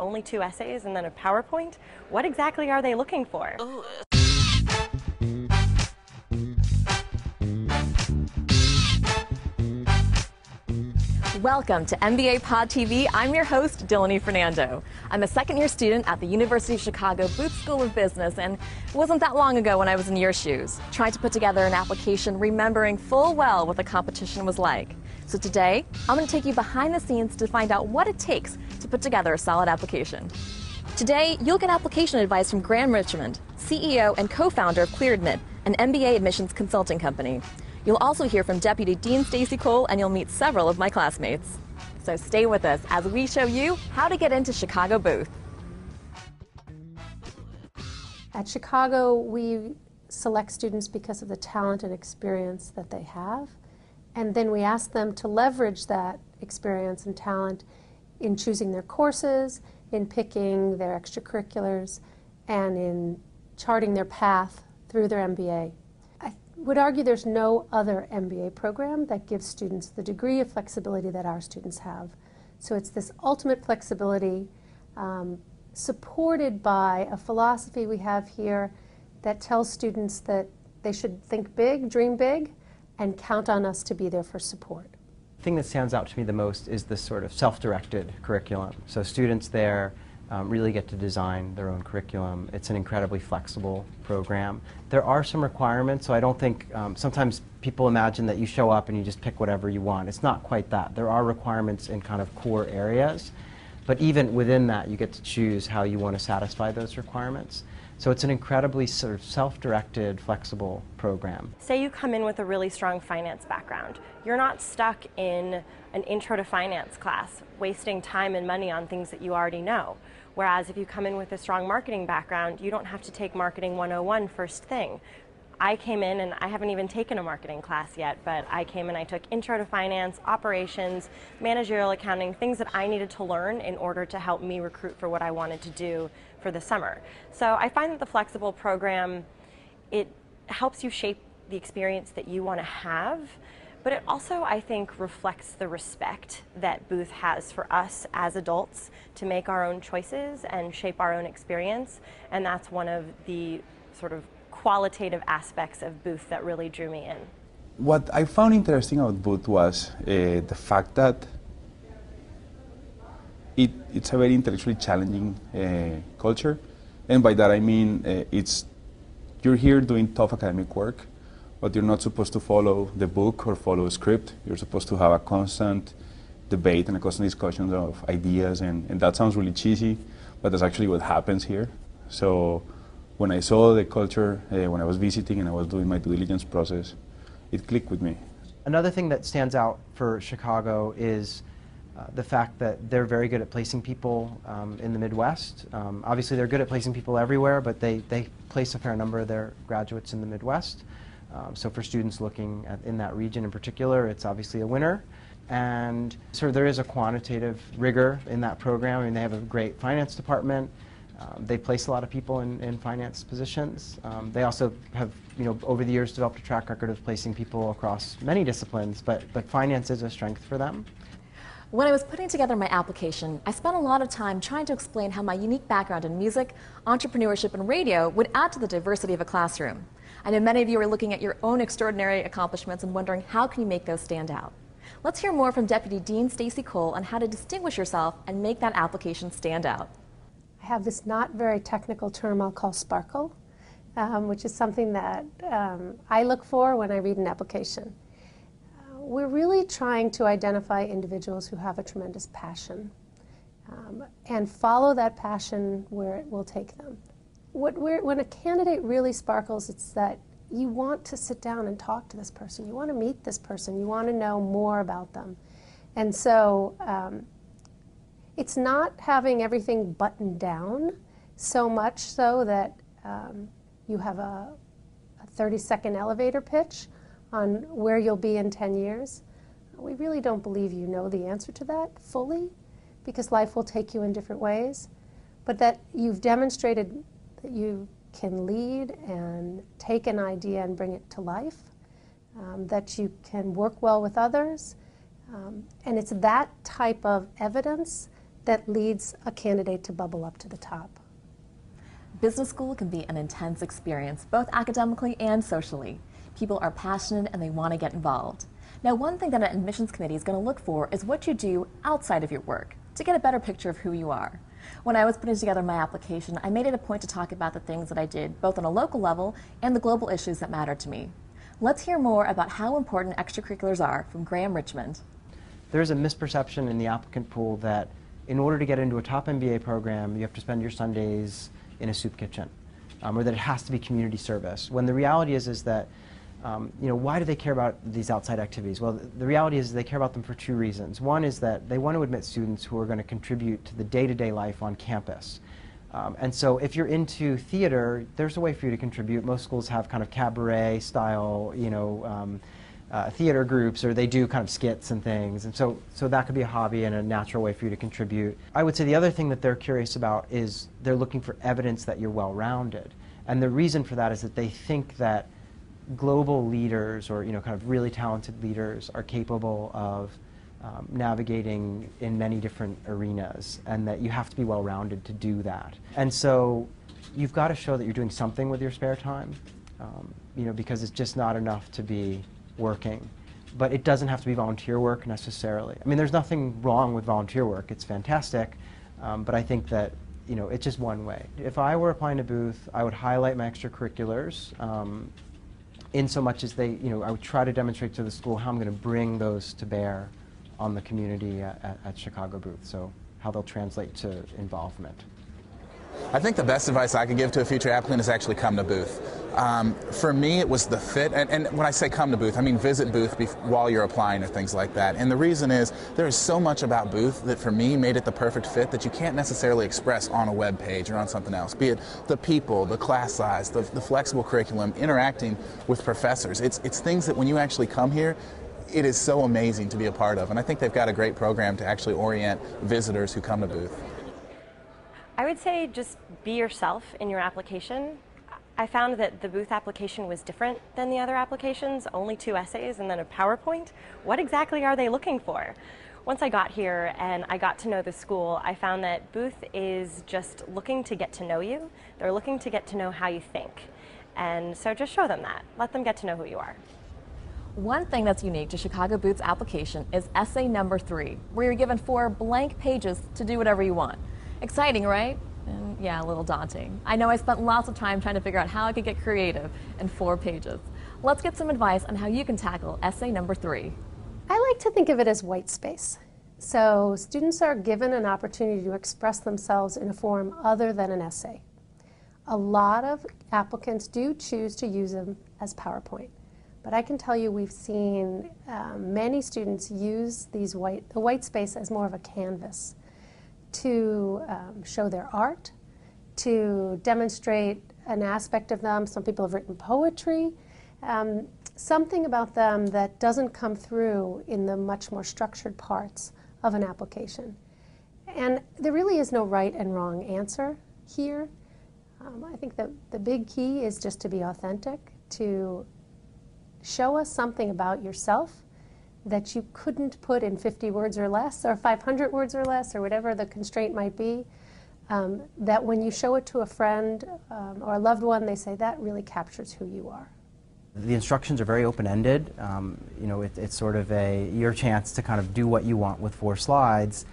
only two essays and then a PowerPoint? What exactly are they looking for? Welcome to MBA Pod TV. I'm your host, Dilini Fernando. I'm a second year student at the University of Chicago Booth School of Business, and it wasn't that long ago when I was in your shoes, trying to put together an application, remembering full well what the competition was like. So today, I'm going to take you behind the scenes to find out what it takes to put together a solid application. Today, you'll get application advice from Graham Richmond, CEO and co founder of ClearAdmit, an MBA admissions consulting company. You'll also hear from Deputy Dean Stacey Kole, and you'll meet several of my classmates. So stay with us as we show you how to get into Chicago Booth. At Chicago, we select students because of the talent and experience that they have, and then we ask them to leverage that experience and talent in choosing their courses, in picking their extracurriculars, and in charting their path through their MBA I would argue there's no other MBA program that gives students the degree of flexibility that our students have. So it's this ultimate flexibility um, supported by a philosophy we have here that tells students that they should think big, dream big, and count on us to be there for support. The thing that stands out to me the most is this sort of self-directed curriculum. So students there um, really get to design their own curriculum. It's an incredibly flexible program. There are some requirements, so I don't think um, sometimes people imagine that you show up and you just pick whatever you want. It's not quite that. There are requirements in kind of core areas, but even within that, you get to choose how you want to satisfy those requirements. So it's an incredibly sort of self-directed, flexible program. Say you come in with a really strong finance background. You're not stuck in an intro to finance class, wasting time and money on things that you already know. Whereas if you come in with a strong marketing background, you don't have to take Marketing 101 first thing. I came in and I haven't even taken a marketing class yet, but I came and I took intro to finance, operations, managerial accounting, things that I needed to learn in order to help me recruit for what I wanted to do for the summer. So I find that the flexible program it helps you shape the experience that you want to have but it also, I think, reflects the respect that Booth has for us as adults to make our own choices and shape our own experience. And that's one of the sort of qualitative aspects of Booth that really drew me in. What I found interesting about Booth was uh, the fact that it, it's a very intellectually challenging uh, culture. And by that I mean uh, it's you're here doing tough academic work, but you're not supposed to follow the book or follow a script. You're supposed to have a constant debate and a constant discussion of ideas, and, and that sounds really cheesy, but that's actually what happens here. So when I saw the culture, uh, when I was visiting and I was doing my due diligence process, it clicked with me. Another thing that stands out for Chicago is uh, the fact that they're very good at placing people um, in the Midwest. Um, obviously, they're good at placing people everywhere, but they, they place a fair number of their graduates in the Midwest. Um, so for students looking at, in that region in particular, it's obviously a winner. And so there is a quantitative rigor in that program. I mean, they have a great finance department. Um, they place a lot of people in, in finance positions. Um, they also have, you know, over the years developed a track record of placing people across many disciplines, but, but finance is a strength for them. When I was putting together my application, I spent a lot of time trying to explain how my unique background in music, entrepreneurship, and radio would add to the diversity of a classroom. I know many of you are looking at your own extraordinary accomplishments and wondering how can you make those stand out. Let's hear more from Deputy Dean Stacey Kole on how to distinguish yourself and make that application stand out. I have this not very technical term I'll call sparkle, um, which is something that um, I look for when I read an application. We're really trying to identify individuals who have a tremendous passion um, and follow that passion where it will take them what when a candidate really sparkles, it's that you want to sit down and talk to this person. You want to meet this person. You want to know more about them. And so um, it's not having everything buttoned down so much so that um, you have a, a 30 second elevator pitch on where you'll be in 10 years. We really don't believe you know the answer to that fully because life will take you in different ways. But that you've demonstrated that you can lead and take an idea and bring it to life, um, that you can work well with others. Um, and it's that type of evidence that leads a candidate to bubble up to the top. Business school can be an intense experience, both academically and socially. People are passionate and they want to get involved. Now, one thing that an admissions committee is going to look for is what you do outside of your work to get a better picture of who you are. When I was putting together my application, I made it a point to talk about the things that I did, both on a local level and the global issues that mattered to me. Let's hear more about how important extracurriculars are from Graham Richmond. There's a misperception in the applicant pool that in order to get into a top MBA program, you have to spend your Sundays in a soup kitchen, um, or that it has to be community service. When the reality is, is that um, you know, why do they care about these outside activities? Well, the reality is they care about them for two reasons. One is that they want to admit students who are going to contribute to the day-to-day life on campus. Um, and so if you're into theater, there's a way for you to contribute. Most schools have kind of cabaret style, you know, um, uh, theater groups, or they do kind of skits and things. And so, so that could be a hobby and a natural way for you to contribute. I would say the other thing that they're curious about is they're looking for evidence that you're well-rounded. And the reason for that is that they think that global leaders or you know kind of really talented leaders are capable of um, navigating in many different arenas and that you have to be well rounded to do that. And so you've got to show that you're doing something with your spare time um, you know because it's just not enough to be working. But it doesn't have to be volunteer work necessarily. I mean there's nothing wrong with volunteer work. It's fantastic um, but i think that you know it's just one way. If i were applying to booth i would highlight my extracurriculars um, in so much as they, you know, I would try to demonstrate to the school how I'm going to bring those to bear on the community at, at, at Chicago Booth, so how they'll translate to involvement. I think the best advice I could give to a future applicant is actually come to Booth. Um, for me, it was the fit, and, and, when I say come to Booth, I mean visit Booth while you're applying or things like that. And the reason is there is so much about Booth that for me made it the perfect fit that you can't necessarily express on a web page or on something else. Be it the people, the class size, the, the flexible curriculum, interacting with professors. It's it's things that when you actually come here, it is so amazing to be a part of. And I think they've got a great program to actually orient visitors who come to Booth. I would say just be yourself in your application. I found that the booth application was different than the other applications, only two essays and then a PowerPoint. What exactly are they looking for? Once I got here and I got to know the school, I found that Booth is just looking to get to know you. They're looking to get to know how you think. And so just show them that. Let them get to know who you are. One thing that's unique to Chicago Booth's application is essay number three, where you're given four blank pages to do whatever you want. Exciting, right? And yeah, a little daunting. I know I spent lots of time trying to figure out how I could get creative in four pages. Let's get some advice on how you can tackle essay number three. I like to think of it as white space. So students are given an opportunity to express themselves in a form other than an essay. A lot of applicants do choose to use them as PowerPoint. But I can tell you we've seen um, many students use these white, the white space as more of a canvas to um, show their art, to demonstrate an aspect of them. Some people have written poetry, um, something about them that doesn't come through in the much more structured parts of an application. And there really is no right and wrong answer here. Um, I think that the big key is just to be authentic, to show us something about yourself that you couldn't put in 50 words or less, or 500 words or less, or whatever the constraint might be, um, that when you show it to a friend um, or a loved one, they say, that really captures who you are. The instructions are very open-ended. Um, you know, it, it's sort of a your chance to kind of do what you want with four slides,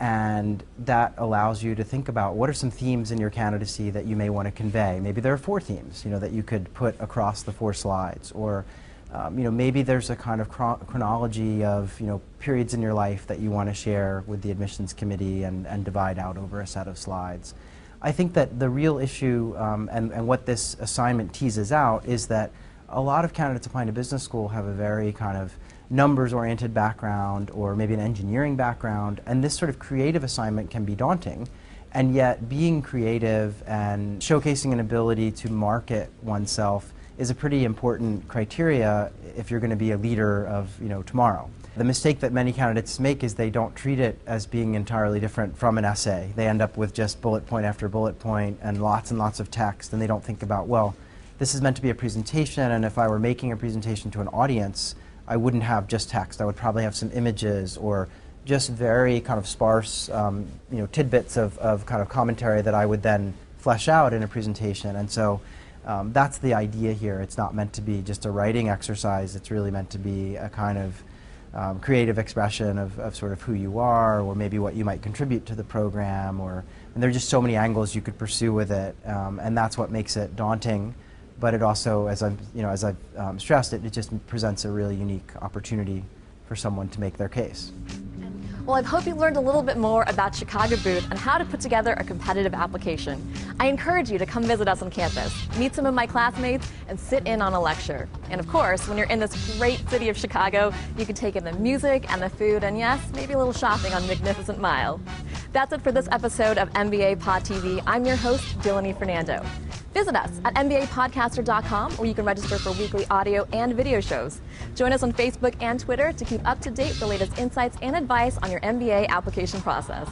and that allows you to think about what are some themes in your candidacy that you may want to convey. Maybe there are four themes, you know, that you could put across the four slides, or um, you know, maybe there's a kind of chronology of, you know, periods in your life that you want to share with the admissions committee and, and divide out over a set of slides. I think that the real issue um, and, and what this assignment teases out is that a lot of candidates applying to business school have a very kind of numbers-oriented background or maybe an engineering background, and this sort of creative assignment can be daunting. And yet, being creative and showcasing an ability to market oneself is a pretty important criteria if you're going to be a leader of you know tomorrow. The mistake that many candidates make is they don't treat it as being entirely different from an essay. They end up with just bullet point after bullet point and lots and lots of text, and they don't think about, well, this is meant to be a presentation, and if I were making a presentation to an audience, I wouldn't have just text. I would probably have some images or just very kind of sparse, um, you know, tidbits of, of kind of commentary that I would then flesh out in a presentation. And so um, that's the idea here. It's not meant to be just a writing exercise. It's really meant to be a kind of um, creative expression of, of sort of who you are, or maybe what you might contribute to the program, or and there are just so many angles you could pursue with it, um, and that's what makes it daunting. But it also, as I've you know, as I've um, stressed, it, it just presents a really unique opportunity for someone to make their case. Well, I hope you learned a little bit more about Chicago Booth and how to put together a competitive application. I encourage you to come visit us on campus, meet some of my classmates, and sit in on a lecture. And of course, when you're in this great city of Chicago, you can take in the music and the food, and yes, maybe a little shopping on Magnificent Mile. That's it for this episode of MBA Pod TV. I'm your host, Dilini Fernando. Visit us at MBApodcaster.com where you can register for weekly audio and video shows. Join us on Facebook and Twitter to keep up to date with the latest insights and advice on your MBA application process.